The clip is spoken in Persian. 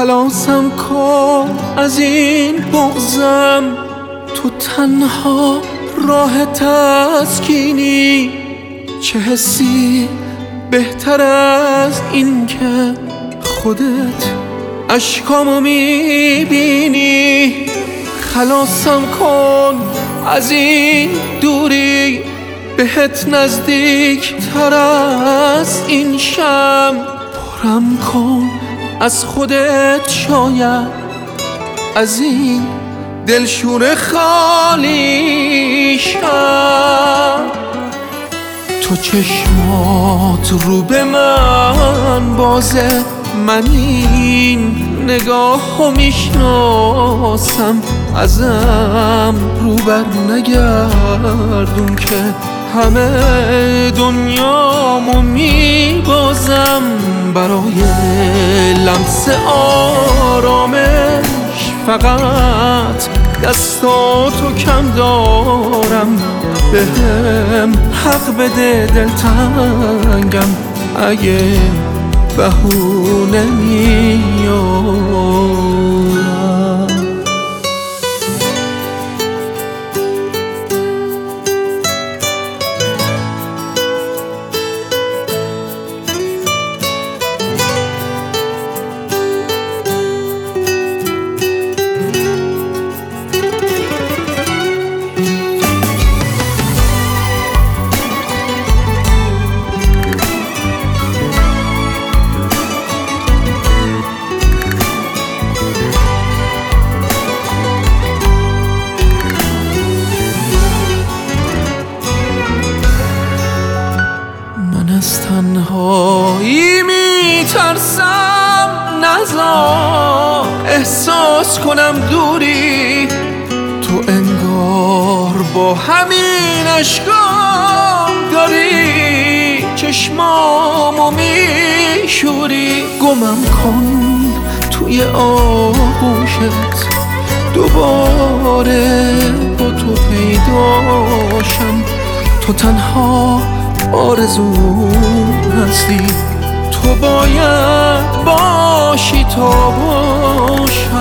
خلاصم کن از این بغزم تو تنها راه تسکینی. چه حسی بهتر از این که خودت اشکامو می‌بینی. خلاصم کن از این دوری بهت نزدیک تر از این شم. پرم کن از خودت شاید از این دلشور خالی شم تو چشمات رو به من بازه من این نگاه رو می‌شناسم. ازم رو بر نگردون که همه دنیامو میبازم. برای لمس آرامش فقط دستاتو کم دارم. بهم حق بده دلتنگم. اگه بهونه میارم از تنهایی میترسم نزا احساس کنم دوری. تو انگار با همین اشکام داری چشمامو میشوری. گمم کن توی آغوشت دوباره با تو پیداشم. تو تنها آرزو هستی. تو باید باشی تا باشم.